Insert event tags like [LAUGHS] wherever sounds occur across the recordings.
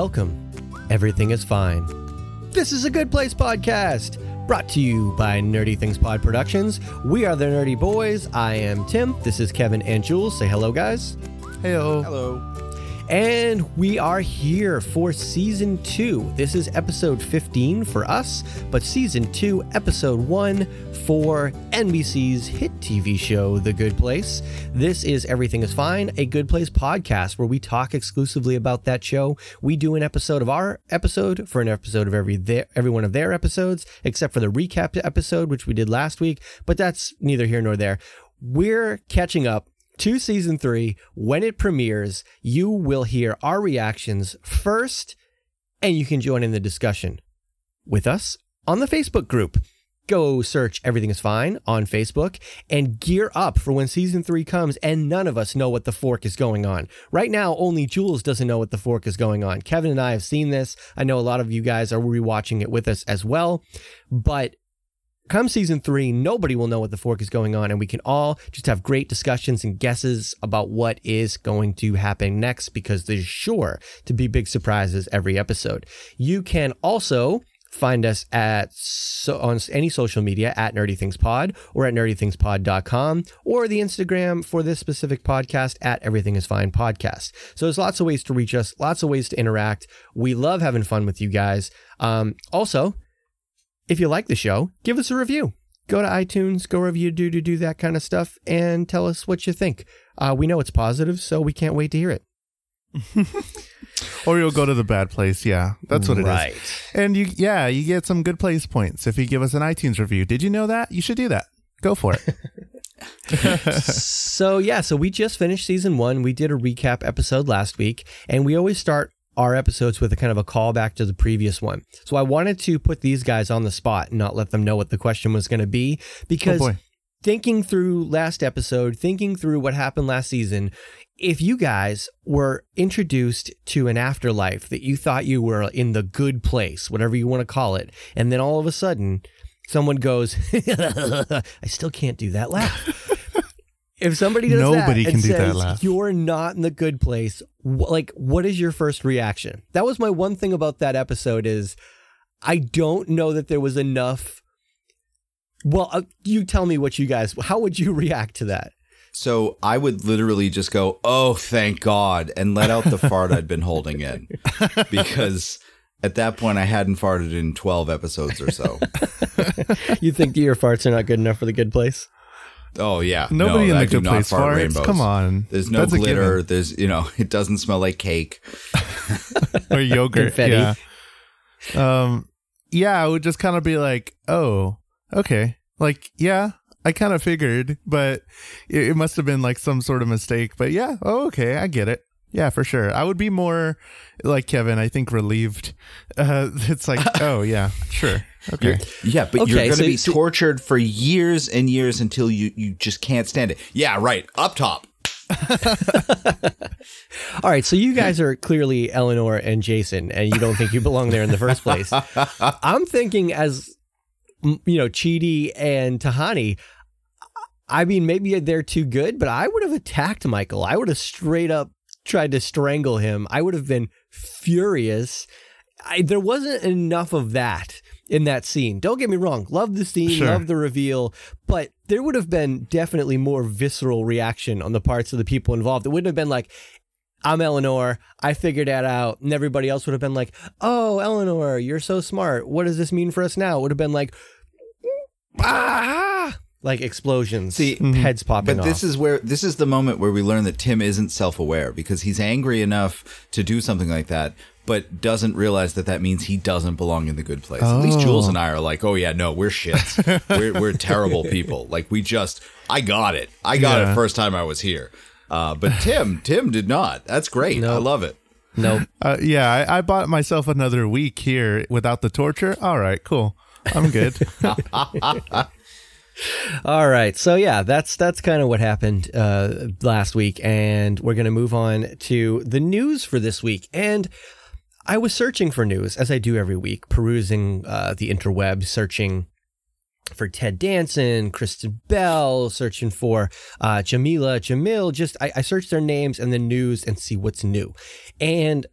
Welcome. Everything is fine. This is a Good Place podcast, brought to you by Nerdy Things Pod Productions. We are the Nerdy Boys. I am Tim. This is Kevin and Jules. Say hello, guys. Heyo. Hello. And we are here for season two. This is episode 15 for us, but season two, episode one for NBC's hit TV show, The Good Place. This is Everything is Fine, a Good Place podcast where we talk exclusively about that show. We do an episode of our episode for an episode of every their, every one of their episodes, except for the recap episode, which we did last week, but that's neither here nor there. We're catching up to season three. When it premieres, you will hear our reactions first, and you can join in the discussion with us on the Facebook group. Go search Everything is Fine on Facebook and gear up for when season three comes and none of us know what the fork is going on. Right now, only Jules doesn't know what the fork is going on. Kevin and I have seen this. I know a lot of you guys are rewatching it with us as well, but come season three, nobody will know what the fork is going on, and we can all just have great discussions and guesses about what is going to happen next because there's sure to be big surprises every episode. You can also find us at so on any social media at nerdy things pod or at nerdythingspod.com or the instagram for this specific podcast at everything is fine podcast. So there's lots of ways to reach us lots of ways to interact. We love having fun with you guys. Um, also if you like the show, give us a review. Go to iTunes, go review, do do do that kind of stuff, and tell us what you think. Uh, we know it's positive, so we can't wait to hear it. [LAUGHS] or you'll go to the bad place. Yeah, that's what it is. right. And you, yeah, you get some good place points if you give us an iTunes review. Did you know that? You should do that. Go for it. [LAUGHS] [LAUGHS] so yeah, so we just finished season one. We did a recap episode last week, and we always start our episodes with a kind of a callback to the previous one. So I wanted to put these guys on the spot and not let them know what the question was going to be because oh thinking through last episode, thinking through what happened last season, if you guys were introduced to an afterlife that you thought you were in the good place, whatever you want to call it, and then all of a sudden someone goes, [LAUGHS] I still can't do that laugh. If somebody does Nobody that can and do that says laugh. you're not in the good place, wh- like what is your first reaction? That was my one thing about that episode is I don't know that there was enough. Well, uh, you tell me what you guys. How would you [LAUGHS] react to that? So I would literally just go, "Oh, thank God," and let out the [LAUGHS] fart I'd been holding in, because at that point I hadn't farted in twelve episodes or so. [LAUGHS] You think your farts are not good enough for the good place? Oh yeah, Nobody no, in I the do good not place fart farts. rainbows. Come on. There's no That's glitter. There's you know, it doesn't smell like cake. [LAUGHS] or yogurt. Confetti. Yeah. Um. Yeah, I would just kind of be like, oh, okay, like yeah. I kind of figured, but it, it must have been like some sort of mistake. But yeah, oh, okay, I get it. Yeah, for sure. I would be more like Kevin. I think relieved. Uh, [LAUGHS] it's like, [LAUGHS] oh yeah, sure, okay. Yeah, but Okay, you're going to so- be so- tortured for years and years until you you just can't stand it. Yeah, right. Up top. [LAUGHS] All right, so you guys are clearly Eleanor and Jason, and you don't think you belong there in the first place. I'm thinking as you know, Chidi and Tahani. I mean, maybe they're too good, but I would have attacked Michael. I would have straight up tried to strangle him. I would have been furious. I, there wasn't enough of that in that scene. Don't get me wrong. Love the scene, Sure. love the reveal, but there would have been definitely more visceral reaction on the parts of the people involved. It wouldn't have been like, I'm Eleanor. I figured that out. And everybody else would have been like, Oh, Eleanor, you're so smart. What does this mean for us now? It would have been like, ah, like explosions, See, heads popping But off. this is where this is the moment where we learn that Tim isn't self-aware because he's angry enough to do something like that, but doesn't realize that that means he doesn't belong in the good place. At least Jules and I are like, oh yeah, no, we're shits. [LAUGHS] we're we're terrible people. Like we just, I got it. I got Yeah. it first time I was here. Uh, but Tim, [SIGHS] Tim did not. That's great. I love it. nope. Uh, yeah, I, I bought myself another week here without the torture. All right, cool. I'm good. [LAUGHS] [LAUGHS] All right. So yeah, that's that's kind of what happened uh, last week, and we're gonna move on to the news for this week. And I was searching for news as I do every week, perusing uh, the interweb, searching for Ted Danson, Kristen Bell, searching for uh, Jameela, Jamil. Just I, I search their names and the news and see what's new. And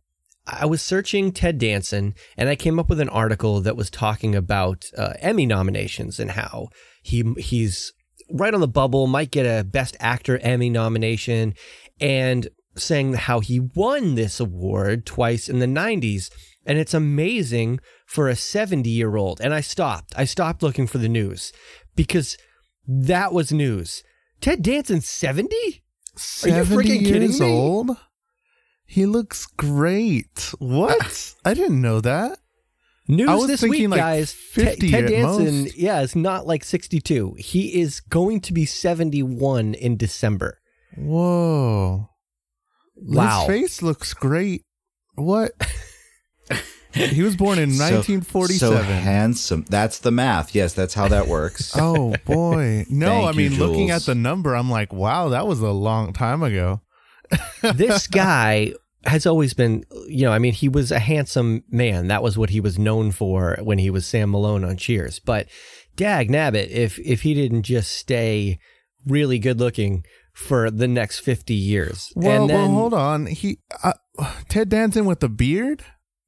I was searching Ted Danson and I came up with an article that was talking about uh, Emmy nominations and how he he's right on the bubble, might get a Best Actor Emmy nomination, and saying how he won this award twice in the 90s. And it's amazing for a 70 year old. And I stopped. I stopped looking for the news because that was news. Ted Danson 70? Are you 70 freaking kidding me? old? He looks great. What? [LAUGHS] I didn't know that. News I was this thinking, week, like, guys. 50 Ted at Danson, most. yeah, is not like 62. He is going to be 71 in December. Whoa. Wow. His face looks great. What? [LAUGHS] he was born in So- 1947. So handsome. That's the math. Yes, that's how that works. [LAUGHS] oh boy. [LAUGHS] No, I you, mean looking at the number, I'm like, wow, that was a long time ago. this guy has always been, you know, I mean, he was a handsome man. That was what he was known for when he was Sam Malone on Cheers. But dag nabbit, if if he didn't just stay really good looking for the next 50 years. Well, and then, well, hold on. He uh, Ted Danson with the beard?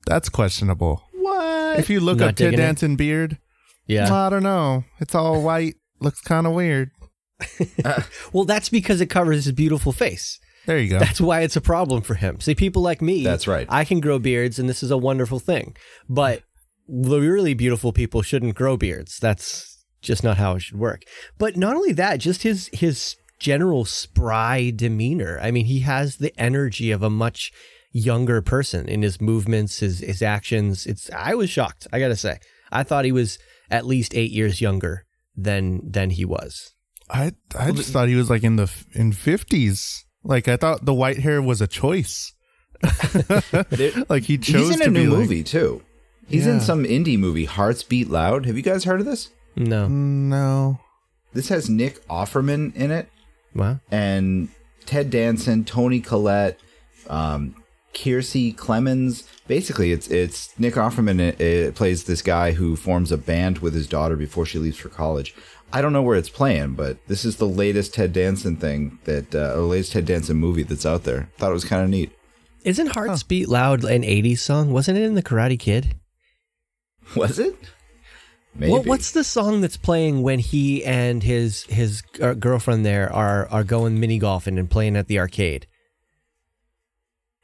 That's questionable. what? If you look Not up Ted digging it? Danson beard, Yeah. I don't know. It's all white. Looks kind of weird. [LAUGHS] Well, that's because it covers his beautiful face. There you go. That's why it's a problem for him. See, people like me, That's right. I can grow beards, and this is a wonderful thing. But the really beautiful people shouldn't grow beards. That's just not how it should work. But not only that, just his his general spry demeanor. I mean, he has the energy of a much younger person in his movements, his his actions. It's I was shocked. I gotta say, I thought he was at least eight years younger than than he was. I I just thought he was like in the in 50s. Like I thought the white hair was a choice. [LAUGHS] like he chose He's in to a new like- movie too. He's Yeah. in some indie movie, Hearts Beat Loud. Have you guys heard of this? No, No. This has Nick Offerman in it wow. and Ted Danson, Toni Collette, um, Kiersey Clemons. Basically, it's it's Nick Offerman uh, uh, plays this guy who forms a band with his daughter before she leaves for college. I don't know where it's playing, but this is the latest Ted Danson thing that uh, or latest Ted Danson movie that's out there. Thought it was kind of neat. Isn't Hearts Beat Loud an 80s song? Wasn't it in The Karate Kid? Was it? Maybe. What, what's the song that's playing when he and his his uh, girlfriend there are are going mini golfing and playing at the arcade?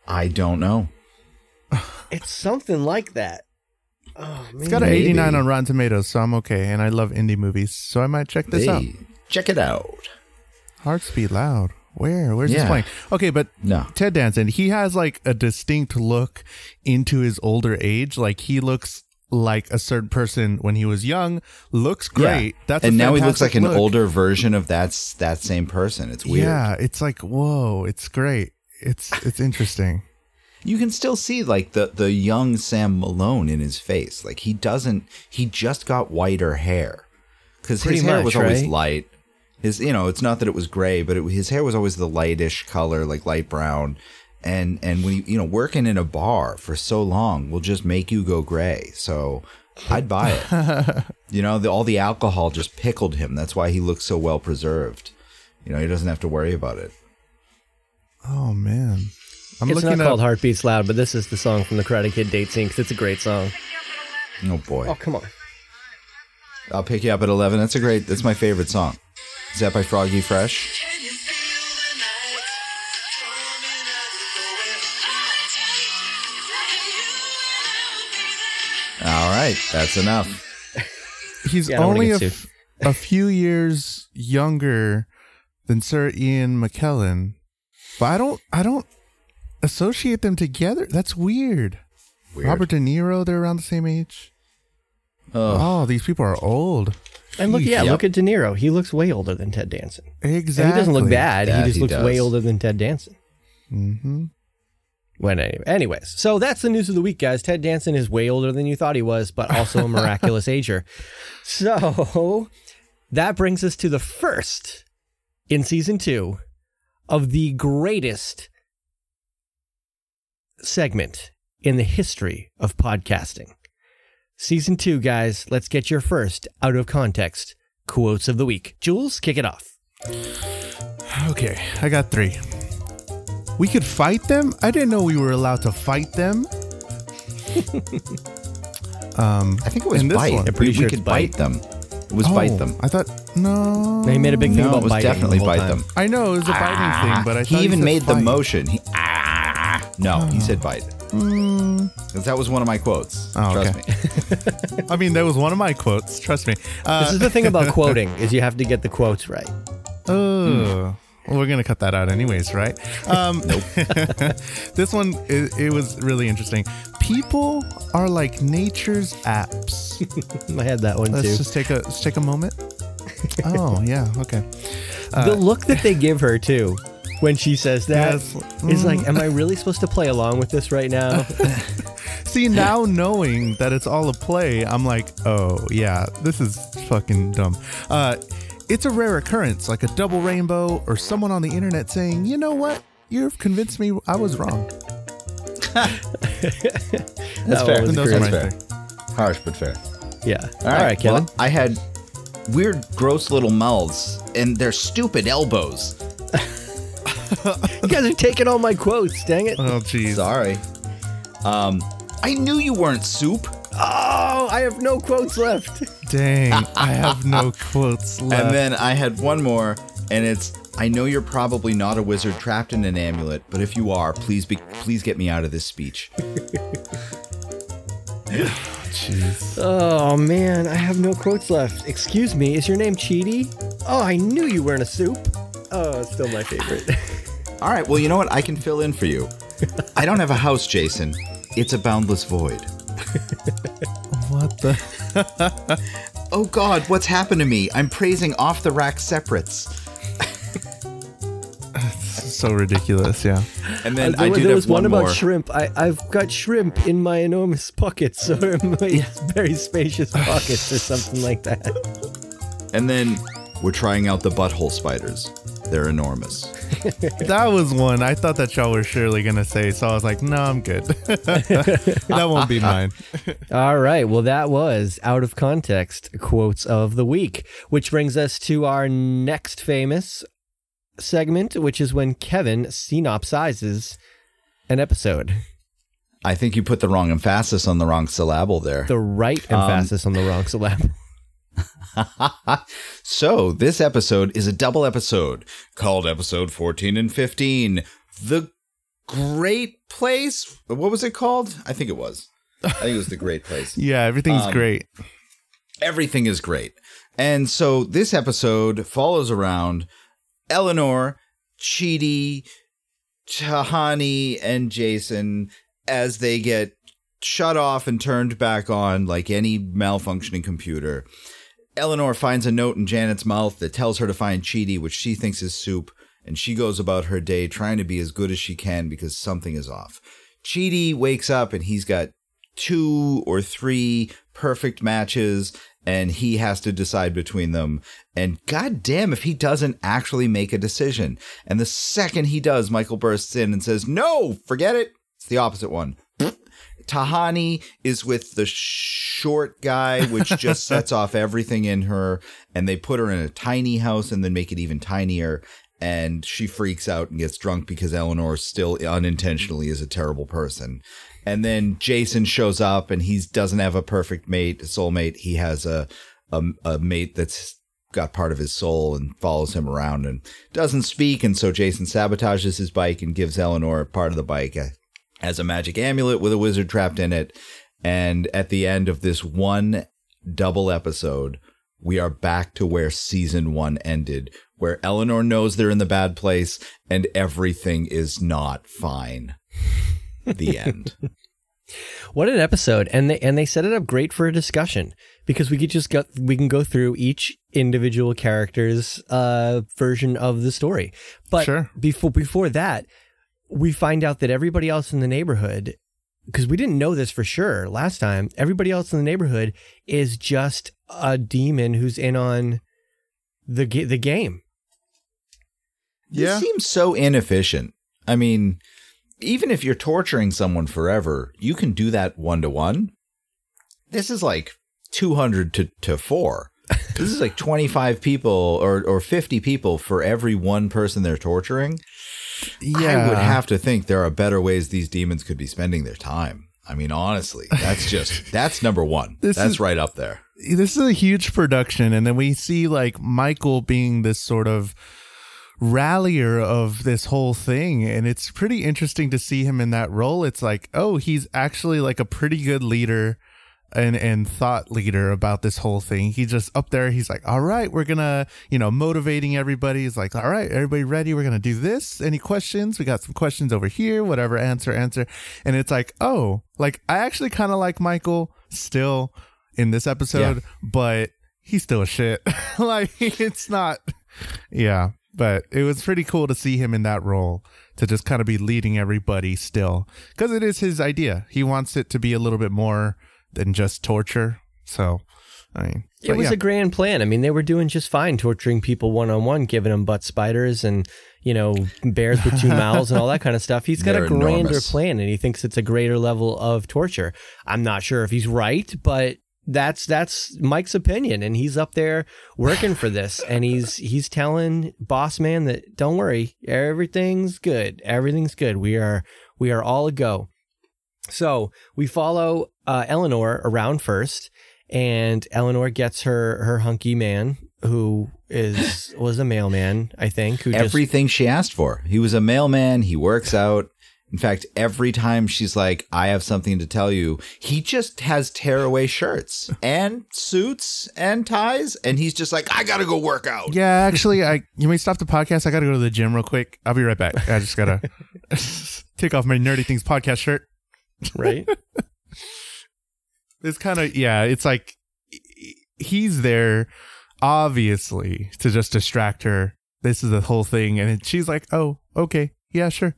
I don't know. It's something like that. Oh. It's got an Maybe. 89 on Rotten Tomatoes, so I'm okay. And I love indie movies, so I might check this out. Check it out. Hearts beat loud. Where? Where's this Yeah. playing? Okay, but No. Ted Danson, he has like a distinct look into his older age. Like he looks like a certain person when he was young. Looks great. Yeah. That's a and now he looks like an look. older version of that's that same person. It's weird. Yeah, it's like whoa, it's great. It's it's interesting. You can still see like the the young Sam Malone in his face. Like he doesn't. He just got whiter hair because his hair much, was always right? light. His you know it's not that it was gray, but it, his hair was always the lightish color, like light brown. And and when you you know working in a bar for so long will just make you go gray. So I'd buy it. [LAUGHS] you know the, all the alcohol just pickled him. That's why he looks so well preserved. You know he doesn't have to worry about it. Oh man, I'm It's looking not called. Heartbeats Loud, but this is the song from the Karate Kid date scene 'cause it's a great song. Oh boy. Oh come on. I'll pick you up at 11. That's a great, that's my favorite song. Is that by Froggy Fresh? All right, that's enough. [LAUGHS] He's Yeah, I don't wanna only a, get f- a few years younger than Sir Ian McKellen, but I don't I don't associate them together. That's weird. Weird. Robert De Niro, they're around the same age. Oh, Oh, these people are old. And look, yeah, Yep. look at De Niro. He looks way older than Ted Danson. Exactly. And he doesn't look bad. Yeah, he just he looks way does. older than Ted Danson. Mm-hmm. When anyway, anyways, so that's the news of the week, guys. Ted Danson is way older than you thought he was, but also a [LAUGHS] miraculous ager. So that brings us to the first in season two of the greatest segment in the history of podcasting. Season two, guys. Let's get your first out of context quotes of the week. Jules, kick it off. Okay, I got three. We could fight them? I didn't know we were allowed to fight them. [LAUGHS] Um, I think it was this bite. one. I'm pretty we, sure we it's could bite. bite them. It was oh, bite them. I thought no. They made a big thing No, about it was biting definitely the bite time. them. I know it was a biting thing, but I thought he even said made the motion. He, ah, no, he said bite. 'Cause that was one of my quotes. Oh, Trust okay. me. [LAUGHS] I mean, that was one of my quotes. Trust me. Uh, This is the thing about [LAUGHS] quoting is you have to get the quotes right. Oh, well, we're gonna cut that out anyways, right? Um, [LAUGHS] this one it, it was really interesting. People are like nature's apps. I had that one Let's too. just take a let's take a moment. Oh yeah, okay. the look that they give her too when she says that Yes. is like, am I really supposed to play along with this right now? [LAUGHS] See now knowing that it's all a play, I'm like, oh yeah, this is fucking dumb. Uh, it's a rare occurrence, like a double rainbow or someone on the internet saying, you know what, you've convinced me I was wrong. [LAUGHS] That's That fair. was Those great. fair. things. Harsh but fair. Yeah. All right, Kevin. Well, I had weird, gross little mouths and their stupid elbows. [LAUGHS] you guys are taking all my quotes. Dang it. Oh jeez. Sorry. Um, I knew you weren't soup. Oh, I have no quotes left. Dang, [LAUGHS] I have no quotes left. And then I had one more, and it's I know you're probably not a wizard trapped in an amulet, but if you are, please be please get me out of this speech. [LAUGHS] Jeez. Oh man, I have no quotes left. Excuse me, is your name Chidi? Oh, I knew you weren't a soup. Oh, it's still my favorite. [LAUGHS] All right, well, you know what? I can fill in for you. I don't have a house, Jason. It's a boundless void. [LAUGHS] What the? [LAUGHS] Oh God, what's happened to me? I'm praising off the rack separates. so ridiculous. Yeah. And then there I was- do there was one, one about more. shrimp. I, I've got shrimp in my enormous pockets, so my very spacious [LAUGHS] pockets, or something like that. And then we're trying out the butthole spiders. They're enormous. [LAUGHS] That was one I thought that y'all were surely gonna say, so I was like, no, I'm good. [LAUGHS] that won't be mine. [LAUGHS] All right. Well, that was out of context quotes of the week, which brings us to our next famous segment, which is when Kevin synopsizes an episode. I think you put the wrong emphasis on the wrong syllable there. The right um, emphasis on the wrong syllable. [LAUGHS] So, this episode is a double episode called episode 14 and 15. The Great Place? What was it called? I think it was. I think it was The Great Place. [LAUGHS] Yeah, everything's Um, great. Everything is great. And so, this episode follows around Eleanor, Chidi, Tahani, and Jason as they get shut off and turned back on like any malfunctioning computer. Eleanor finds a note in Janet's mouth that tells her to find Chidi, which she thinks is soup, and she goes about her day trying to be as good as she can because something is off. Chidi wakes up and he's got two or three perfect matches and he has to decide between them. And goddamn if he doesn't actually make a decision. And the second he does, Michael bursts in and says, No, forget it. It's the opposite one. Tahani is with the short guy, which just [LAUGHS] sets off everything in her. And they put her in a tiny house and then make it even tinier. And she freaks out and gets drunk because Eleanor still unintentionally is a terrible person. And then Jason shows up and he doesn't have a perfect mate, soulmate. He has a, a, a mate that's got part of his soul and follows him around and doesn't speak. And so Jason sabotages his bike and gives Eleanor part of the bike as a magic amulet with a wizard trapped in it. And at the end of this one double episode, we are back to where season one ended, where Eleanor knows they're in the bad place and everything is not fine. The [LAUGHS] end. What an episode. And they and they set it up great for a discussion because we could just go we can go through each individual character's uh version of the story. But Sure. before before that, we find out that everybody else in the neighborhood because we didn't know this for sure last time, everybody else in the neighborhood is just a demon who's in on the the game. Yeah. This seems so inefficient. I mean, even if you're torturing someone forever, you can do that one to one. This is like 200 to, to four. This is like 25 people or, or 50 people for every one person they're torturing. Yeah. I would have to think there are better ways these demons could be spending their time. I mean, honestly, that's [LAUGHS] just that's number one. This that's is- right up there. this is a huge production and then we see like michael being this sort of rallier of this whole thing and it's pretty interesting to see him in that role it's like oh he's actually like a pretty good leader and and thought leader about this whole thing. He's just up there he's like all right we're gonna you know motivating everybody. He's like all right everybody ready? We're gonna do this. Any questions? We got some questions over here. Whatever answer answer. And it's like oh like i actually kind of like michael still in this episode, but he's still a shit. [LAUGHS] like it's not yeah, but it was pretty cool to see him in that role to just kind of be leading everybody still. Cuz it is his idea. He wants it to be a little bit more than just torture. So, I mean, It was yeah. a grand plan. I mean, they were doing just fine, torturing people one on one, giving them butt spiders and you know bears with two [LAUGHS] mouths and all that kind of stuff. He's got They're a grander enormous. plan, and he thinks it's a greater level of torture. I'm not sure if he's right, but that's that's Mike's opinion, and he's up there working for this, and he's he's telling boss man that don't worry, everything's good, everything's good. We are we are all a go. So we follow uh, Eleanor around first, and Eleanor gets her her hunky man, who is [LAUGHS] was a mailman, I think. Who just Everything she asked for. He was a mailman. He works out. In fact, every time she's like, "I have something to tell you," he just has tearaway shirts and suits and ties, and he's just like, "I gotta go work out." Yeah, actually, I you may stop the podcast. I got to go to the gym real quick. I'll be right back. I just got to [LAUGHS] [LAUGHS] take off my Nerdy Things podcast shirt. right. It's kind of yeah it's like he's there obviously to just distract her this is the whole thing and she's like oh okay yeah sure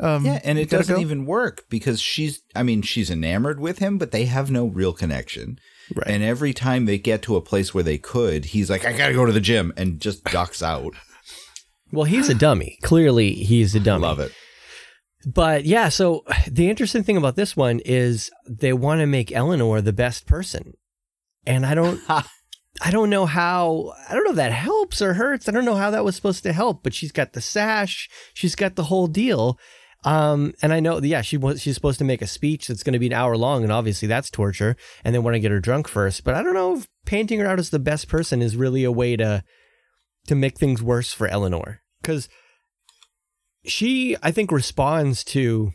um Yeah, and it doesn't go? even work because she's, I mean, she's enamored with him, but they have no real connection. Right. And every time they get to a place where they could, he's like, I gotta go to the gym and just ducks out. Well, he's a dummy. Clearly, he's a dummy. Love it. But yeah, so [SIGHS] the interesting thing about this one is they want to make Eleanor the best person. And I don't [LAUGHS] I don't know how I don't know if that helps or hurts. I don't know how that was supposed to help, but she's got the sash, she's got the whole deal. Um, and I know, yeah, she was she's supposed to make a speech that's going to be an hour long, and obviously that's torture. And they want to get her drunk first, but I don't know if painting her out as the best person is really a way to to make things worse for Eleanor because she I think responds to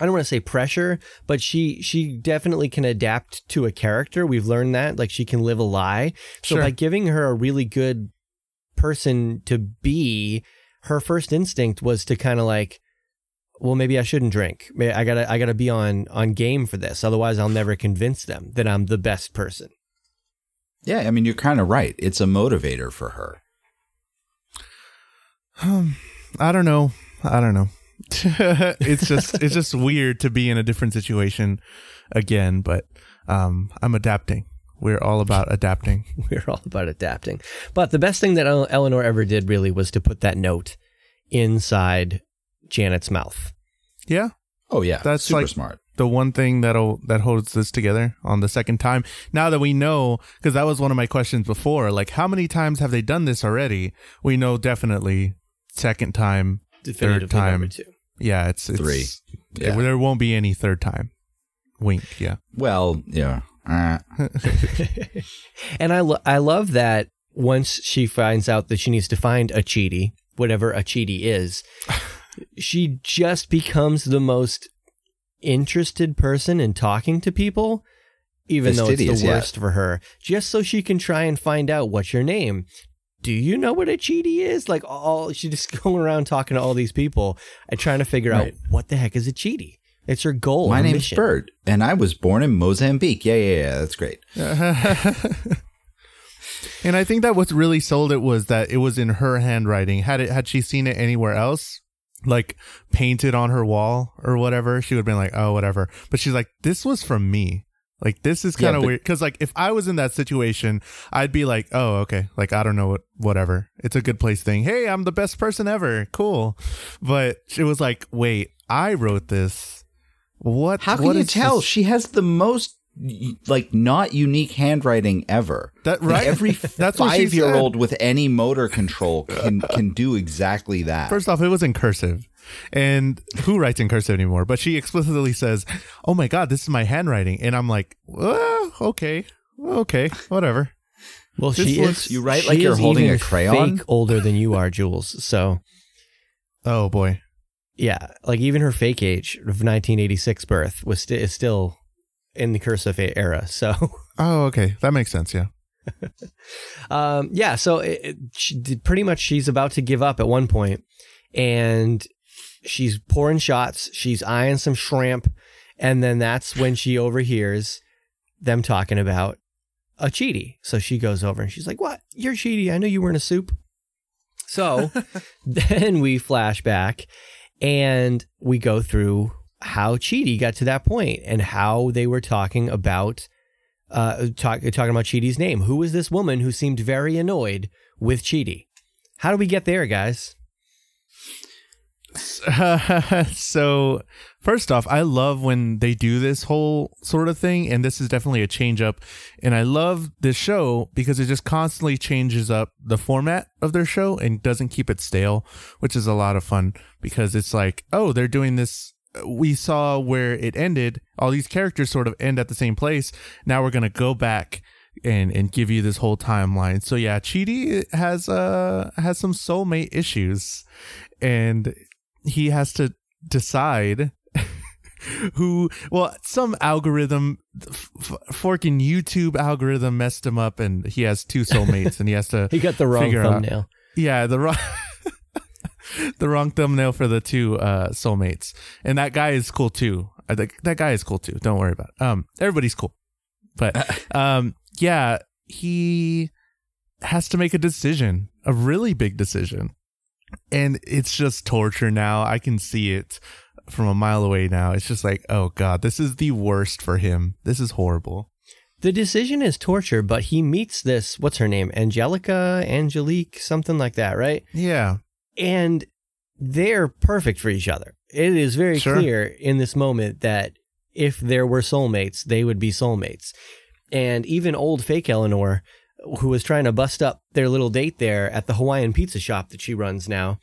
I don't want to say pressure, but she she definitely can adapt to a character. We've learned that like she can live a lie. So Sure. by giving her a really good person to be, her first instinct was to kind of like well maybe I shouldn't drink. May- I got to I got to be on on game for this. Otherwise I'll never convince them that I'm the best person. Yeah, I mean, you're kind of right. It's a motivator for her. I don't know i don't know [LAUGHS] it's just it's just weird to be in a different situation again but um i'm adapting we're all about adapting [LAUGHS] We're all about adapting. But the best thing that Eleanor ever did really was to put that note inside Janet's mouth. yeah Oh yeah, That's super like- smart. the one thing that'll that holds this together on the second time. Now that we know, because that was one of my questions before, like how many times have they done this already? We know definitely second time, third time. two. Yeah, it's, it's Three. Yeah. There won't be any third time. Wink. Yeah. Well, yeah. Uh, [LAUGHS] And I, lo- I love that once she finds out that she needs to find a chidi, whatever a chidi is, [SIGHS] she just becomes the most interested person in talking to people, even though it's Fastidious, the yeah. worst for her, just so she can try and find out what's your name. Do you know what a chidi is? Like all she just [LAUGHS] going around talking to all these people and trying to figure Right. out what the heck is a chidi. It's her goal. my her name's mission. Bird, and I was born in Mozambique. Yeah, yeah, yeah. That's great. [LAUGHS] And I think that what really sold it was that it was in her handwriting. Had it had she seen it anywhere else, like painted on her wall or whatever, she would have been like, "Oh, whatever." But she's like, "This was from me." Like this is kind of but- weird because like if I was in that situation, I'd be like, "Oh, okay." Like I don't know what, whatever. It's a good place thing. Hey, I'm the best person ever. Cool. But it was like, wait, I wrote this. What? How can what you tell? this- She has the most like not unique handwriting ever. That- Like, right? every [LAUGHS] That's five year old with any motor control can can do exactly that. First off, it was in cursive. And who writes in cursive anymore? But she explicitly says, "Oh my god, this is my handwriting," and I'm like, well, "Okay, okay, whatever." Well, This she looks- is. You write like you're holding a crayon? Fake older than you are, Jules. So Oh boy. yeah, like even her fake age of 1986 birth was sti- is still in the cursive era. So [LAUGHS] Oh, okay, that makes sense. Yeah. [LAUGHS] um, yeah, so it, it, she pretty much she's about to give up at one point, and she's pouring shots. She's eyeing some shrimp, and then that's when she overhears them talking about a chidi. So she goes over and she's like, "What? You're cheaty? I know you were in a soup." So [LAUGHS] then we flash back, and we go through how Chidi got to that point and how they were talking about uh, talk, talking about Chidi's name. Who was this woman who seemed very annoyed with Chidi? How do we get there, guys? [LAUGHS] so first off, I love when they do this whole sort of thing, and this is definitely a change up. And I love this show because it just constantly changes up the format of their show and doesn't keep it stale, which is a lot of fun because it's like, oh, they're doing this. We saw where it ended. All these characters sort of end at the same place. Now we're gonna go back and and give you this whole timeline. So yeah, Chidi has uh has some soulmate issues, and he has to decide [LAUGHS] who well some algorithm f- forking youtube algorithm messed him up and he has two soulmates and he has to [LAUGHS] He got the wrong Figure out- thumbnail. yeah the wrong [LAUGHS] the wrong thumbnail for the two uh soulmates. And that guy is cool too. I think that guy is cool too. Don't worry about it. um everybody's cool. But um yeah he has to make a decision a really big decision and it's just torture now i can see it from a mile away now it's just like oh god this is the worst for him this is horrible The decision is torture, but he meets this, what's her name? Angelica, Angelique, something like that, right? yeah And they're perfect for each other. It is very Sure. clear in this moment that if there were soulmates, they would be soulmates. And even old fake Eleanor, who was trying to bust up their little date there at the Hawaiian pizza shop that she runs now,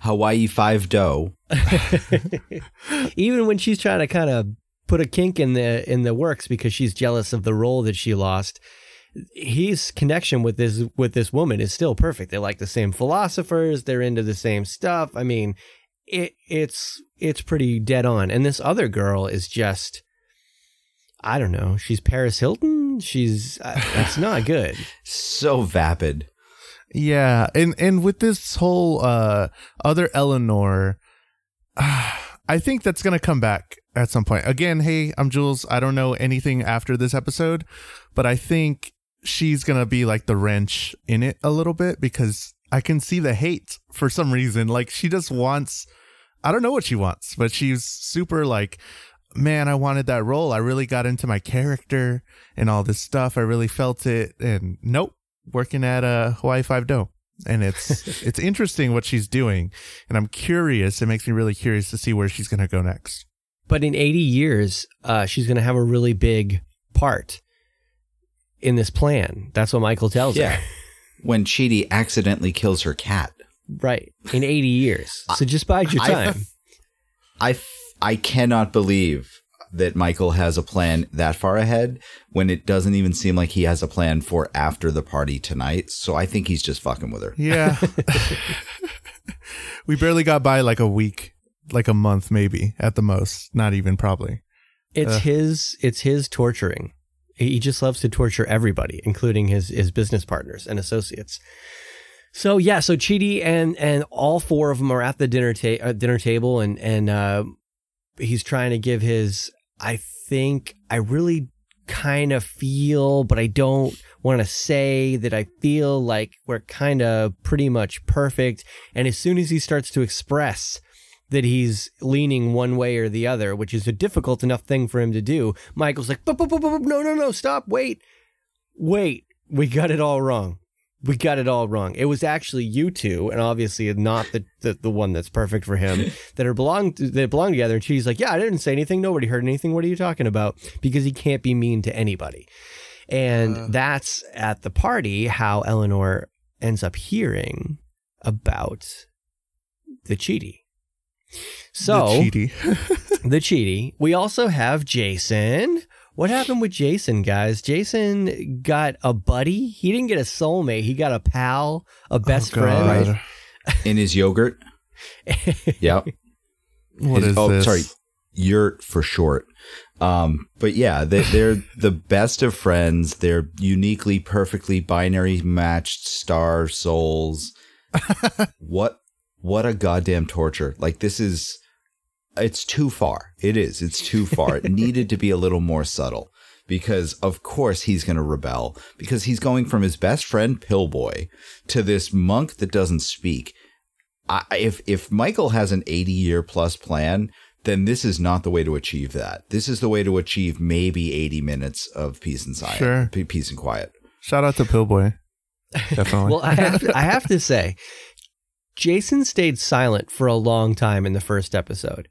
Hawaii Five Dough. [LAUGHS] even when she's trying to kind of put a kink in the in the works because she's jealous of the role that she lost his connection with this with this woman is still perfect. They like the same philosophers. They're into the same stuff. I mean it it's it's pretty dead on. And this other girl is just i don't know she's paris hilton she's uh, it's [LAUGHS] not good So vapid. Yeah, and and with this whole uh other Eleanor, [SIGHS] I think that's gonna come back at some point. Again, hey, I'm Jules. I don't know anything after this episode, but I think she's gonna be like the wrench in it a little bit because I can see the hate for some reason. Like she just wants, I don't know what she wants, but she's super like. Man, I wanted that role. I really got into my character and all this stuff. I really felt it. And nope, working at a Hawaii Five Dough, and it's [LAUGHS] it's interesting what she's doing, and I'm curious. It makes me really curious to see where she's gonna go next. but in 80 years uh, she's going to have a really big part in this plan that's what michael tells her When Chidi accidentally kills her cat. Right. In 80 years. So just bide your time. I- time. I, f- I cannot believe that Michael has a plan that far ahead when it doesn't even seem like he has a plan for after the party tonight. So I think he's just fucking with her. Yeah, [LAUGHS] we barely got by like a week, like a month, maybe at the most. Not even probably. It's Uh. his it's his torturing. He just loves to torture everybody, including his his business partners and associates. So yeah, so Chidi and and all four of them are at the dinner ta- uh, dinner table and and uh, he's trying to give his I think I really kind of feel but I don't want to say that I feel like we're kind of pretty much perfect and as soon as he starts to express that he's leaning one way or the other, which is a difficult enough thing for him to do. Michael's like, "Bup, bup, bup, bup, no, no, no, stop, wait, wait, we got it all wrong. We got it all wrong. It was actually you two, and obviously not the, the, the one that's perfect for him [LAUGHS] that are belong to, that belong together. And she's like, yeah, I didn't say anything. Nobody heard anything. What are you talking about? Because he can't be mean to anybody. And uh. that's at the party how Eleanor ends up hearing about the chidi So [LAUGHS] the chidi. the chidi. We also have Jason. What happened with Jason, guys? Jason got a buddy. He didn't get a soulmate. He got a pal, a best Oh, friend. God. [LAUGHS] In his yogurt. [LAUGHS] yep. What His- is oh, this? sorry, yurt for short. Um, but yeah, they, they're [LAUGHS] the best of friends. They're uniquely, perfectly binary matched star souls. what, what a goddamn torture! Like this is, it's too far. It is. It's too far. it needed to be a little more subtle because, of course, he's going to rebel because he's going from his best friend Pillboi to this monk that doesn't speak. I, if if Michael has an 80 year plus plan, then this is not the way to achieve that. This is the way to achieve maybe 80 minutes of peace and silence, Sure. pe- peace and quiet. Shout out to Pillboi. Definitely. Well, I have, to, I have to say, Jason stayed silent for a long time in the first episode,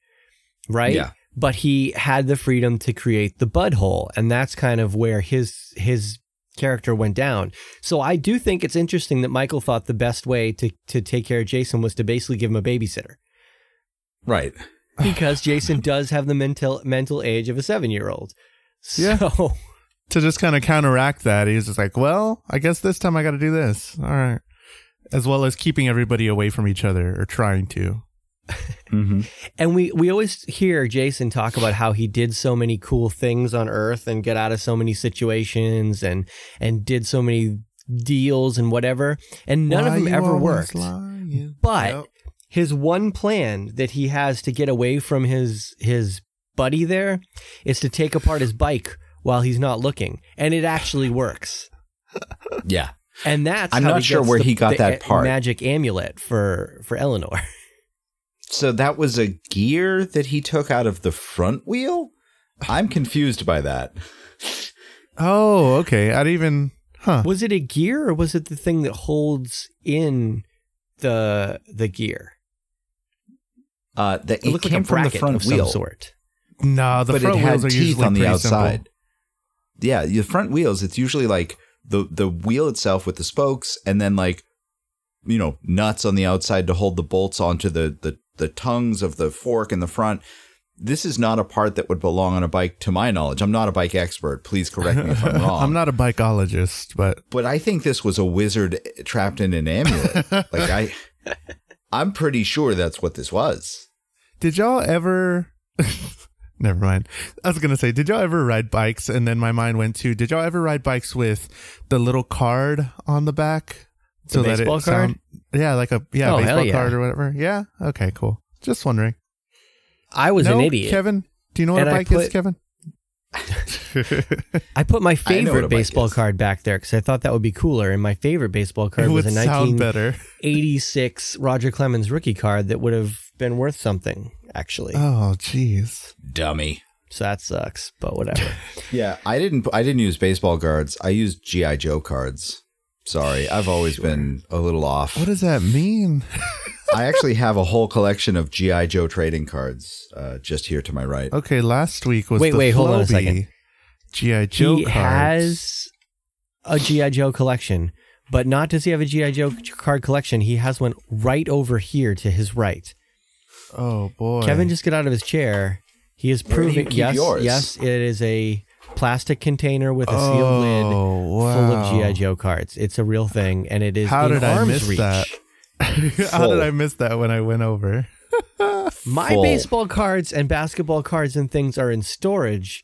right? Yeah. But he had the freedom to create the bud hole, and that's kind of where his his character went down. So I do think it's interesting that Michael thought the best way to to take care of Jason was to basically give him a babysitter Right. because Jason does have the mental mental age of a seven year old. So Yeah. [LAUGHS] to just kind of counteract that, he's just like, well, I guess this time I got to do this. All right. As well as keeping everybody away from each other or trying to. Mm-hmm. [LAUGHS] And we we always hear Jason talk about how he did so many cool things on Earth and get out of so many situations and and did so many deals and whatever, and none of them ever worked. But Yep. his one plan that he has to get away from his his buddy there is to take apart his bike while he's not looking, and it actually works. [LAUGHS] Yeah. And that's I'm how not sure where the- he got the that part. magic amulet for for Eleanor. So that was a gear that he took out of the front wheel? I'm confused by that. Oh, okay. I'd even, huh. Was it a gear or was it the thing that holds in the the gear? Uh, the, It it looked came like a from the front of wheel, some sort. No, the but front it had wheels are teeth usually on the pretty simple. outside. Yeah, the front wheels. It's usually like the the wheel itself with the spokes, and then like you know nuts on the outside to hold the bolts onto the the the tongues of the fork in the front. This is not a part that would belong on a bike, to my knowledge. I'm not a bike expert. Please correct me if I'm [LAUGHS] wrong. I'm not a bikeologist, but but I think this was a wizard trapped in an amulet. [LAUGHS] like I, I'm pretty sure that's what this was. did y'all ever? [LAUGHS] Never mind. I was gonna say, did y'all ever ride bikes? And then my mind went to, did y'all ever ride bikes with the little card on the back? The baseball card? Yeah, like a yeah Oh, baseball yeah. card or whatever. Yeah. Okay. Cool. Just wondering. I was no, an idiot. Kevin. Do you know what And a I bike is, Kevin? [LAUGHS] I put my I know what favorite baseball card back there because I thought that would be cooler. And my favorite baseball [LAUGHS] it card was a 1986 Roger Clemens rookie card that would have been worth something actually. Oh, jeez. Dummy. so that sucks, but whatever. [LAUGHS] Yeah, I didn't. I didn't use baseball cards. I used GI Joe cards. Sorry, I've always been a little off. What does that mean? [LAUGHS] I actually have a whole collection of GI Joe trading cards uh, just here to my right. Okay, last week was Wait, the wait, hold on a second. GI Joe he cards. has a GI Joe collection, but not does he have a GI Joe card collection. He has one right over here to his right. Oh boy, Kevin, just get out of his chair. He is Where do you proving keep yes, yours? yes, it is a plastic container with a sealed oh, lid wow. full of GI Joe cards. It's a real thing, and it is How in did I miss reach. that? [LAUGHS] How did I miss that when I went over? [LAUGHS] My Full. baseball cards and basketball cards and things are in storage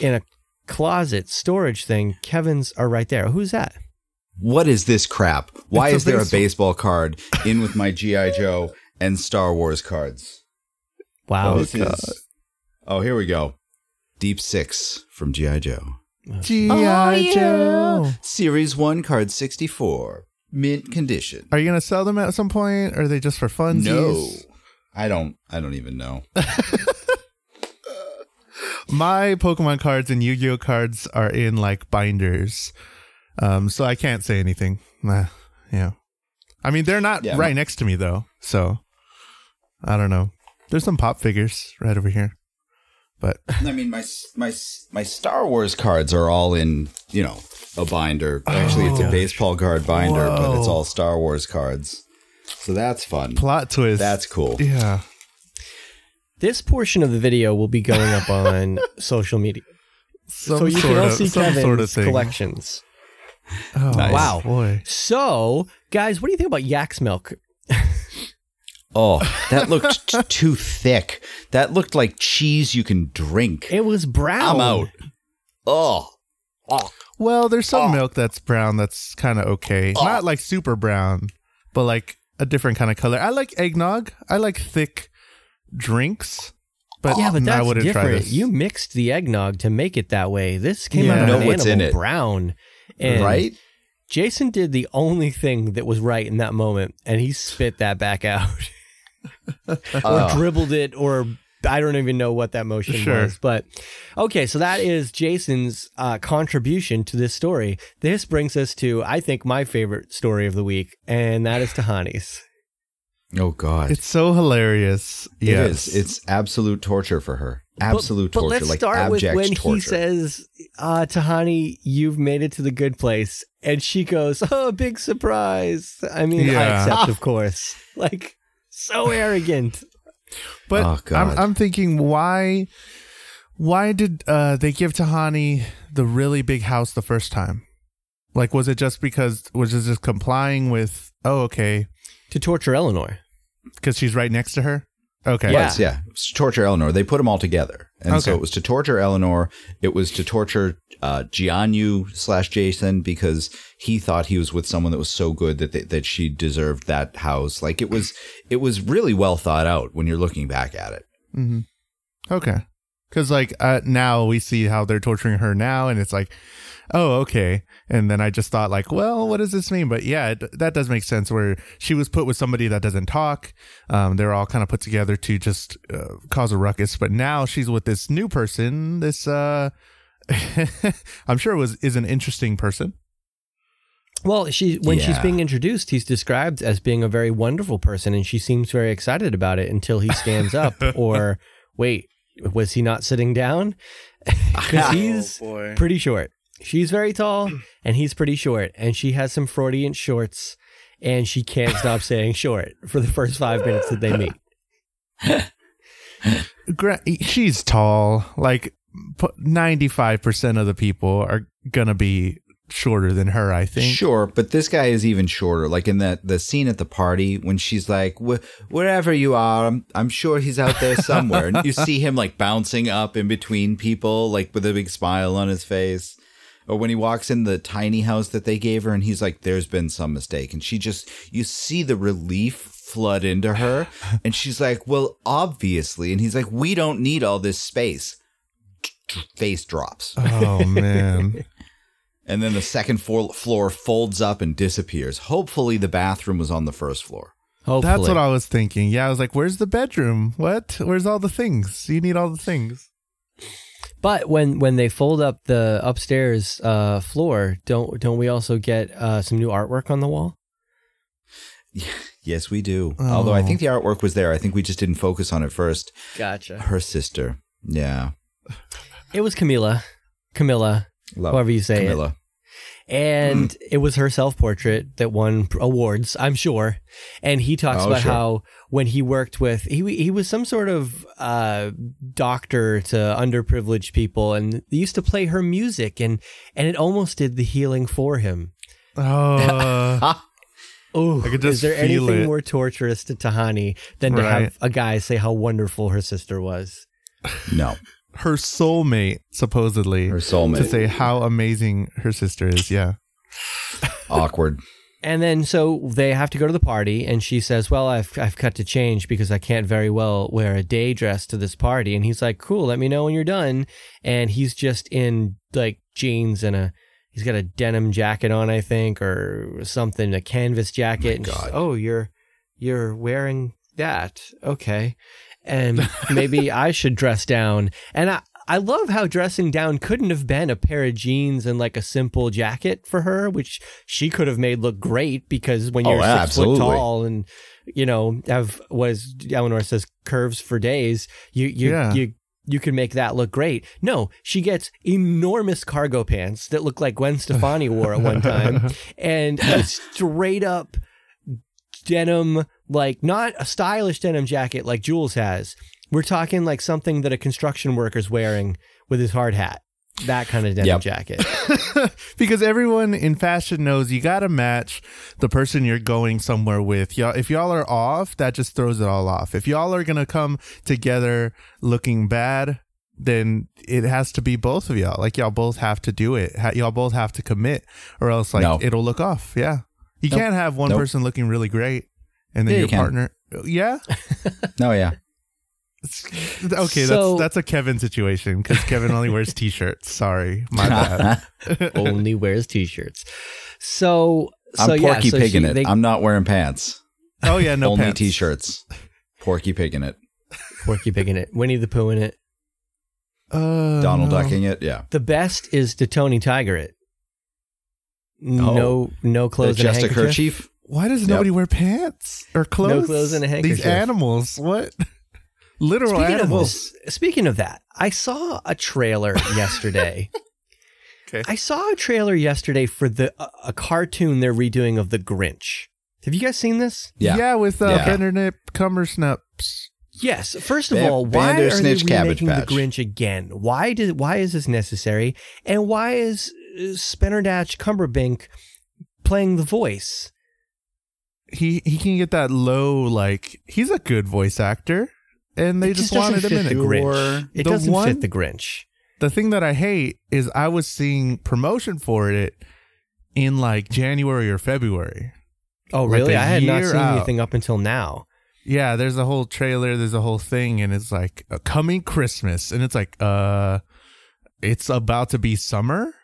in a closet storage thing. Kevin's are right there. Who's that? What is this crap? Why It's a is there a baseball- baseball card in with my GI Joe and Star Wars cards? Wow. Oh, this is. Oh, here we go. Deep Six from GI Joe. GI Oh, Joe. Series 1, card 64. Mint condition. Are you gonna sell them at some point? Or are they just for funsies? No. I don't I don't even know. [LAUGHS] My Pokemon cards and Yu-Gi-Oh cards are in like binders, um, so I can't say anything. Nah, yeah, I mean they're not Yeah, right my- next to me though, so I don't know. There's some pop figures right over here, but [LAUGHS] I mean my my my Star Wars cards are all in, you know, a binder. Actually, it's a Oh. baseball card binder, but it's all Star Wars cards. So that's fun. plot twist. That's cool. yeah. This portion of the video will be going up [LAUGHS] on social media, Some so you sort can all of, see some Kevin's sort of collections. Oh, Nice. Wow. boy. So, guys, what do you think about yak's milk? Oh, that looked t- [LAUGHS] too thick. That looked like cheese you can drink. It was brown. I'm out. Oh. Oh. Well, there's some Oh. milk that's brown that's kind of okay. Oh. Not like super brown, but like a different kind of color. I like eggnog. I like thick drinks. But, Yeah, but I that's wouldn't try different. this. You mixed the eggnog to make it that way. This came Yeah. out Know of an what's in animal it. brown. And right? Jason did the only thing that was right in that moment, and he spit that back out. [LAUGHS] [LAUGHS] or Oh. dribbled it, or I don't even know what that motion Sure. was. But okay, so that is Jason's uh, contribution to this story. This brings us to, I think, my favorite story of the week, and that is Tahani's. Oh God. It's so hilarious. It yes. is. It's absolute torture for her. Absolute but, torture. But let's like start with when torture. he says, uh, "Tahani, you've made it to the good place," and she goes, "Oh, big surprise!" I mean, I accept, [LAUGHS] of course. Like so arrogant. But Oh, I'm I'm thinking why why did uh, they give Tahani the really big house the first time? Like was it just because was it just complying with oh okay To torture Eleanor. because she's right next to her? Okay. Yeah. yeah. To torture Eleanor. They put them all together. And so it was to torture Eleanor. It was to torture uh, Jianyu slash Jason because he thought he was with someone that was so good that they, that she deserved that house. Like it was, it was really well thought out when you're looking back at it. Mm-hmm. Okay. Because like uh, now we see how they're torturing her now, and it's like, oh okay. And then I just thought like, well, what does this mean? But yeah, it, that does make sense. Where she was put with somebody that doesn't talk. Um, they're all kind of put together to just uh, cause a ruckus. But now she's with this new person. This uh, [LAUGHS] I'm sure it was is an interesting person. Well, she when she's being introduced, he's described as being a very wonderful person, and she seems very excited about it until he stands up. [LAUGHS] or wait, was he not sitting down? [LAUGHS] Because he's boy. pretty short. She's very tall, [CLEARS THROAT] and he's pretty short, and she has some Freudian shorts, and she can't stop saying [LAUGHS] short for the first five minutes that they meet. [LAUGHS] Gra- she's tall. Like ninety five percent of the people are gonna be shorter than her. I think. Sure, but this guy is even shorter. Like in that the scene at the party when she's like, "Wherever you are, I'm, I'm sure he's out there somewhere." and you see him like bouncing up in between people, like with a big smile on his face. Or when he walks in the tiny house that they gave her, and he's like, "There's been some mistake," and she just you see the relief flood into her, [LAUGHS] and she's like, "Well, obviously," and he's like, "We don't need all this space." Face drops. Oh man. [LAUGHS] And then the second floor, floor folds up and disappears. Hopefully, the bathroom was on the first floor. Hopefully, That's what I was thinking. Yeah, I was like, "Where's the bedroom? What? Where's all the things? You need all the things." But when when they fold up the upstairs uh, floor, don't don't we also get uh, some new artwork on the wall? Yes, we do. Although I Oh. think the artwork was there. I think we just didn't focus on it first. Gotcha. Her sister. Yeah. It was Camila, Camilla, Love however you say it. Camilla. and it was her self portrait that won awards, I'm sure. And he talks Oh, about sure. how when he worked with he he was some sort of uh, doctor to underprivileged people, and they used to play her music, and and it almost did the healing for him. Oh, [LAUGHS] Oh, is there anything it. more torturous to Tahani than to Right. have a guy say how wonderful her sister was? No. Her soulmate, supposedly, Her soulmate to say how amazing her sister is. Yeah. Awkward. And then so they have to go to the party, and she says, "Well, I've I've cut to change because I can't very well wear a day dress to this party." And he's like, "Cool, let me know when you're done." And he's just in like jeans and a he's got a denim jacket on, I think, or something, a canvas jacket. and she's, God. oh, you're you're wearing that, okay? And [LAUGHS] maybe I should dress down. And I I love how dressing down couldn't have been a pair of jeans and like a simple jacket for her, which she could have made look great because when Oh, you're yeah, six foot tall and you know have what is Eleanor says curves for days, you you Yeah. you you can make that look great. No, she gets enormous cargo pants that look like Gwen Stefani wore at one time, [LAUGHS] and a straight up denim, like not a stylish denim jacket like Jules has, We're talking like something that a construction worker's wearing with his hard hat. That kind of denim Yep. jacket. [LAUGHS] because everyone in fashion knows you got to match the person you're going somewhere with. Y'all, if y'all are off, that just throws it all off. If y'all are gonna come together looking bad, then it has to be both of y'all. Like y'all both have to do it. Ha- y'all both have to commit, or else like No. it'll look off. Yeah, you Nope. can't have one Nope. person looking really great and then Yeah, you your can. partner. Yeah, [LAUGHS] Oh yeah. okay, So- that's that's a Kevin situation because Kevin only wears t-shirts. Sorry, my [LAUGHS] bad. [LAUGHS] Only wears t-shirts. So, so I'm yeah, Porky so Pig in it. they- I'm not wearing pants. Oh yeah, no pants. Only pants. t-shirts. Porky Pig in it. Porky Pig in it. Winnie the Pooh in it. Uh, Donald no. Ducking it. Yeah. The best is to Tony Tiger it. No, no clothes The and a just a handkerchief. kerchief. Why does Yep. nobody wear pants or clothes? No clothes and a handkerchief. These animals, what? [LAUGHS] Literal Speaking animals. of, speaking of that, I saw a trailer [LAUGHS] yesterday. Okay. I saw a trailer yesterday for the a, a cartoon they're redoing of the Grinch. Have you guys seen this? Yeah. Yeah, with uh, Yeah. Benedict Cumbersnaps. Yes. First of Ba- all, why are they Bandersnitch Cabbage remaking the Patch. Grinch again? Why did why is this necessary? And why is uh, Spennerdatch Cumberbink playing the voice? He he can get that low like he's a good voice actor, and they It just, just wanted him in the Grinch. Sure. It The doesn't one- fit the Grinch. The thing that I hate is I was seeing promotion for it in like January or February. Oh, Like really? a I had not seen out. anything up until now. Yeah, there's a whole trailer, there's a whole thing, and it's like a coming Christmas, and it's like, uh, it's about to be summer.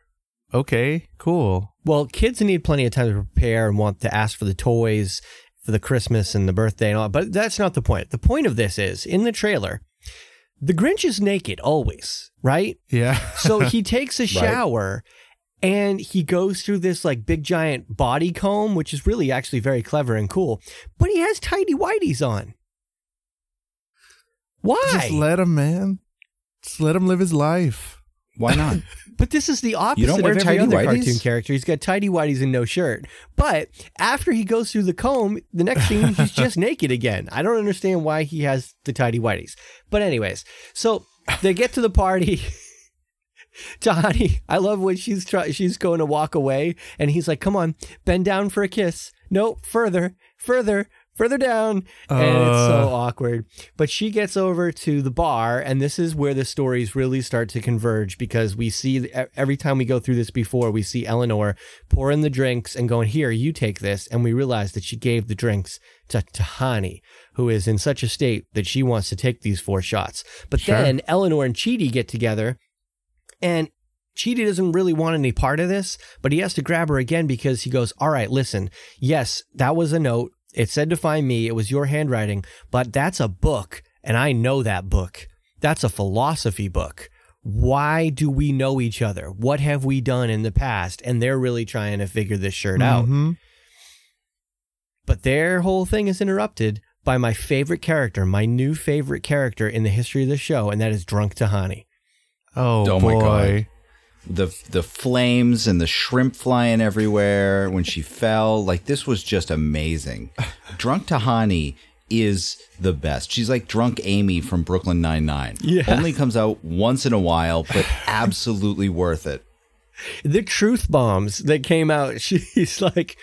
Okay, cool. Well, kids need plenty of time to prepare and want to ask for the toys for the Christmas and the birthday and all. But that's not the point. The point of this is in the trailer, the Grinch is naked always, right? Yeah. So he takes a [LAUGHS] shower and he goes through this like big giant body comb, which is really actually very clever and cool. But he has tidy whities on. Why? Just let him, man. Just let him live his life. Why not? [LAUGHS] But this is the opposite you don't wear of every tidy other whities? cartoon [LAUGHS] character. He's got tidy whities and no shirt. But after he goes through the comb, the next scene [LAUGHS] he's just naked again. I don't understand why he has the tidy whities. But anyways, so they get to the party. [LAUGHS] Tahani, I love when she's try- she's going to walk away, and he's like, "Come on, bend down for a kiss." No, further, further, further down, and it's so Uh. awkward. But she gets over to the bar, and this is where the stories really start to converge because we see every time we go through this before, we see Eleanor pouring the drinks and going, "Here, you take this," and we realize that she gave the drinks to Tahani, who is in such a state that she wants to take these four shots. But Sure. then Eleanor and Chidi get together, and Chidi doesn't really want any part of this, but he has to grab her again because he goes, All right, listen, yes, that was a note. It said to find me. It was your handwriting, but that's a book, and I know that book. That's a philosophy book. Why do we know each other? What have we done in the past? And they're really trying to figure this shirt out. Mhm. But their whole thing is interrupted by my favorite character, my new favorite character in the history of the show, and that is Drunk Tahani. Oh, Oh boy. The the flames and the shrimp flying everywhere when she [LAUGHS] fell like this was just amazing drunk tahani is the best she's like drunk amy from brooklyn 99 Yeah. only comes out once in a while but [LAUGHS] absolutely worth it the truth bombs that came out. [LAUGHS] She's like,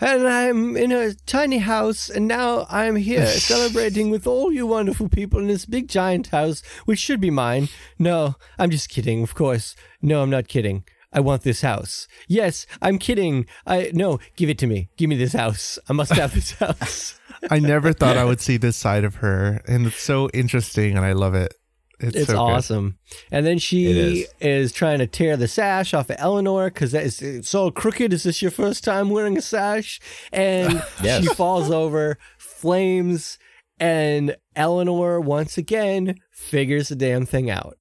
and I'm in a tiny house, and now I'm here [LAUGHS] celebrating with all you wonderful people in this big giant house, which should be mine. No, I'm just kidding, of course. No, I'm not kidding. I want this house. Yes, I'm kidding. I no, give it to me. Give me this house. I must have this [LAUGHS] house. I never thought I would see this side of her, and it's so interesting, and I love it. It's, It's so good. awesome. And then she is. is. trying to tear the sash off of Eleanor because it's, all crooked. Is this your first time wearing a sash? And [LAUGHS] Yes. she falls over, flames, and Eleanor once again figures the damn thing out.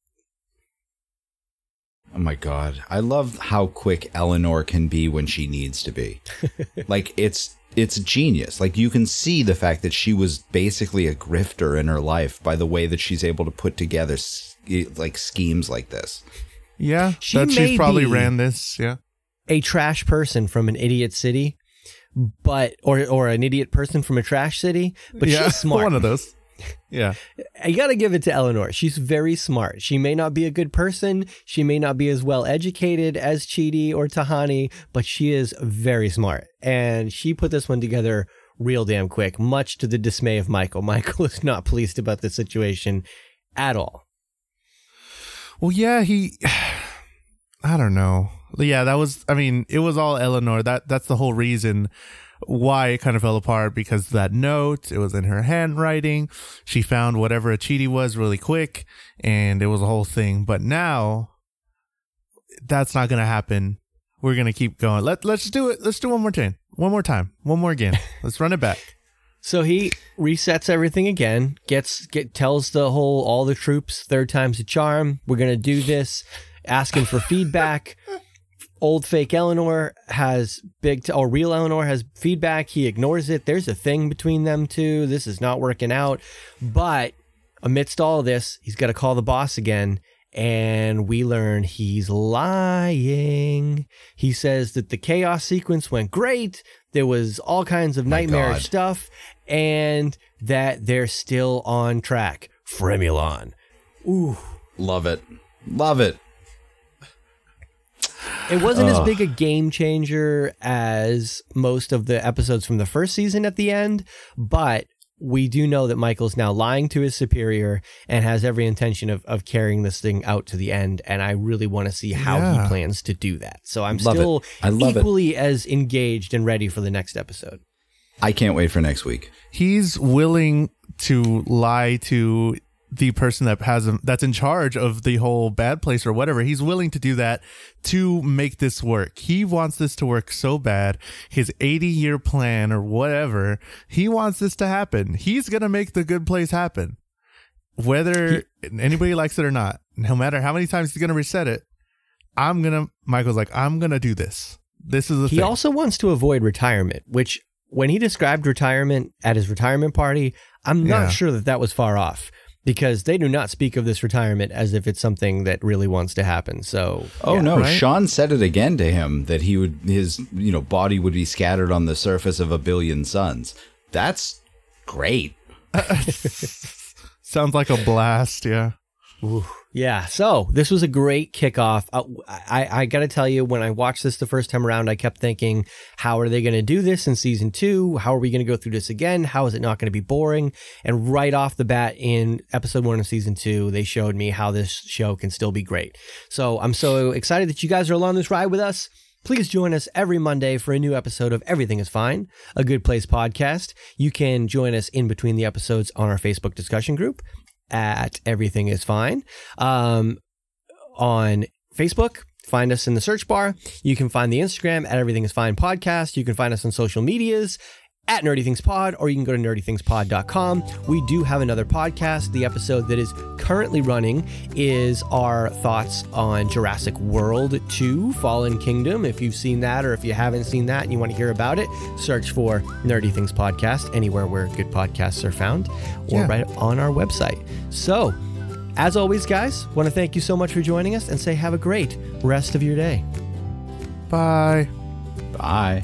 oh my god i love how quick eleanor can be when she needs to be [LAUGHS] like it's it's genius like you can see the fact that she was basically a grifter in her life by the way that she's able to put together like schemes like this Yeah, She that she's probably ran this. Yeah, A trash person from an idiot city, but or or an idiot person from a trash city, but yeah, she's [LAUGHS] smart. one of those. Yeah. You got to give it to Eleanor. She's very smart. She may not be a good person. She may not be as well educated as Chidi or Tahani, but she is very smart. And she put this one together real damn quick, much to the dismay of Michael. [LAUGHS] Michael is not pleased about the situation at all. Well, yeah, he. [SIGHS] I don't know. Yeah, that was. I mean, it was all Eleanor. That that's the whole reason why it kind of fell apart because that note. It was in her handwriting. She found whatever a Chidi was really quick, and it was a whole thing. But now, that's not gonna happen. We're gonna keep going. Let Let's do it. Let's do one more time. One more time. One more again. [LAUGHS] Let's run it back. So he resets everything again, gets get tells the whole all the troops third time's a charm. We're gonna do this, asking for feedback. [LAUGHS] Old fake Eleanor has big, t- or real Eleanor has feedback. He ignores it. There's a thing between them two. This is not working out. But amidst all of this, he's got to call the boss again. And we learn he's lying. He says that the chaos sequence went great. There was all kinds of nightmarish stuff, and that they're still on track. Fremulon. Ooh. Love it. Love it. It wasn't as big a game changer as most of the episodes from the first season at the end, but we do know that Michael's now lying to his superior and has every intention of, of carrying this thing out to the end. And I really want to see how Yeah. he plans to do that. So I'm Love still I love it. equally as engaged and ready for the next episode. I can't wait for next week. He's willing to lie to the person that has him that's in charge of the whole bad place or whatever he's willing to do that to make this work. He wants this to work so bad. His 80 year plan or whatever he wants this to happen. He's gonna make the good place happen. Whether anybody likes it or not no matter how many times he's gonna reset it i'm gonna michael's like i'm gonna do this. This is the He thing. also wants to avoid retirement, which when he described retirement at his retirement party, I'm not Yeah. sure that that was far off because they do not speak of this retirement as if it's something that really wants to happen. So, Oh yeah. no, right? Shawn said it again to him that he would his you know body would be scattered on the surface of a billion suns. That's great. [LAUGHS] sounds like a blast yeah Yeah. So this was a great kickoff. Uh, I, I, got to tell you, when I watched this the first time around, I kept thinking, how are they going to do this in season two? How are we going to go through this again? How is it not going to be boring? And right off the bat in episode one of season two, they showed me how this show can still be great. So I'm so excited that you guys are along this ride with us. Please join us every Monday for a new episode of Everything is Fine, a Good Place podcast. You can join us in between the episodes on our Facebook discussion group at Everything is Fine. Um, on Facebook, find us in the search bar. You can find the Instagram at Everything is Fine podcast. You can find us on social medias at Nerdy Things Pod, or you can go to nerdythingspod.com. We do have another podcast. The episode that is currently running is our thoughts on Jurassic World 2 Fallen Kingdom. If you've seen that or if you haven't seen that and you want to hear about it, search for Nerdy Things Podcast anywhere where good podcasts are found or Yeah. right on our website. So, as always, guys, want to thank you so much for joining us and say have a great rest of your day. bye Bye.